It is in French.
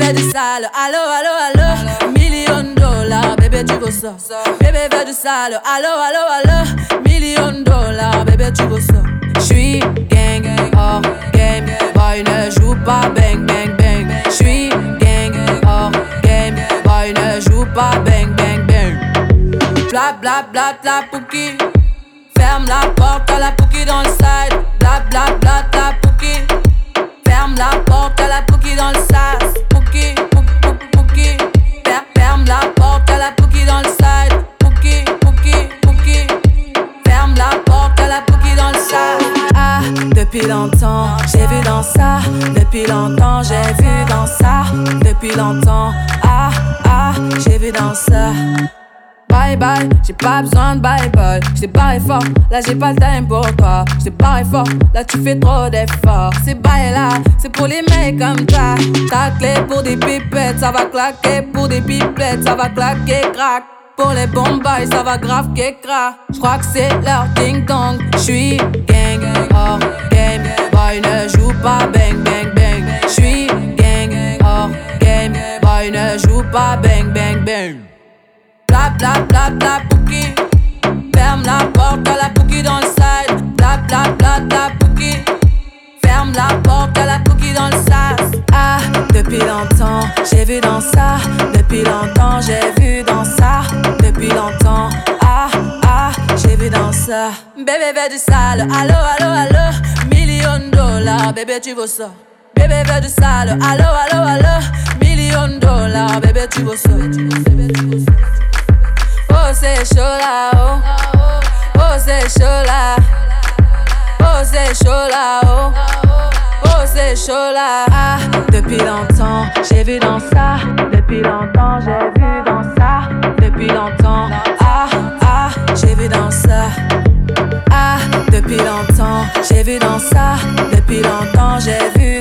allo, allo, allo. Million dollars, bébé, tu veux ça. Bébé du sale, allo, allo, allo. Million dollars, bébé, tu veux ça. J'suis gang, hors game. Boy, ne joue pas bang, bang, bang. J'suis gang, hors game. Boy, ne joue pas bang, bang, bang. Bla, bla, bla, bla, pouki. Ferme la porte à la pouki dans le side. Bla, bla, bla, bla. Depuis longtemps, j'ai vu dans ça. Depuis longtemps, j'ai vu dans ça. Depuis longtemps, ah, ah, j'ai vu dans ça. Bye bye, j'ai pas besoin de bye bye. J't'ai barré fort, là j'ai pas le time pour toi. J't'ai barré fort, là tu fais trop d'efforts. C'est bye là, c'est pour les mecs comme ça. Ta clé pour des pipettes, ça va claquer. Pour des pipettes, ça va claquer, crack. Pour les bombes, ça va grave crack. J'crois que c'est leur ding dong. J'suis gang, hors game. Boy ne joue pas bang bang bang. J'suis gang, hors game. Boy ne joue pas bang bang bang. Bla bla bla bla pouki Ferme la porte à la pouki dans le side Bla bla bla bla pouki Ferme la porte à la pouki dans le sas Ah, depuis longtemps, j'ai vu dans ça. Depuis longtemps, j'ai vu dans ça. Depuis longtemps, ah, ah, j'ai vu dans ça. Bébé veut du sale, allo Million dollars, bébé tu veux ça. Bébé veut du sale, allo, allo, allo. Million dollars, bébé tu veux ça. Oh c'est chaud là, oh Oh c'est chaud là. Oh c'est chaud là, Oh c'est chaud là. Ah, depuis longtemps, j'ai vu dans ça. Depuis longtemps, j'ai vu dans depuis longtemps, j'ai vu dans ça Depuis longtemps, j'ai vu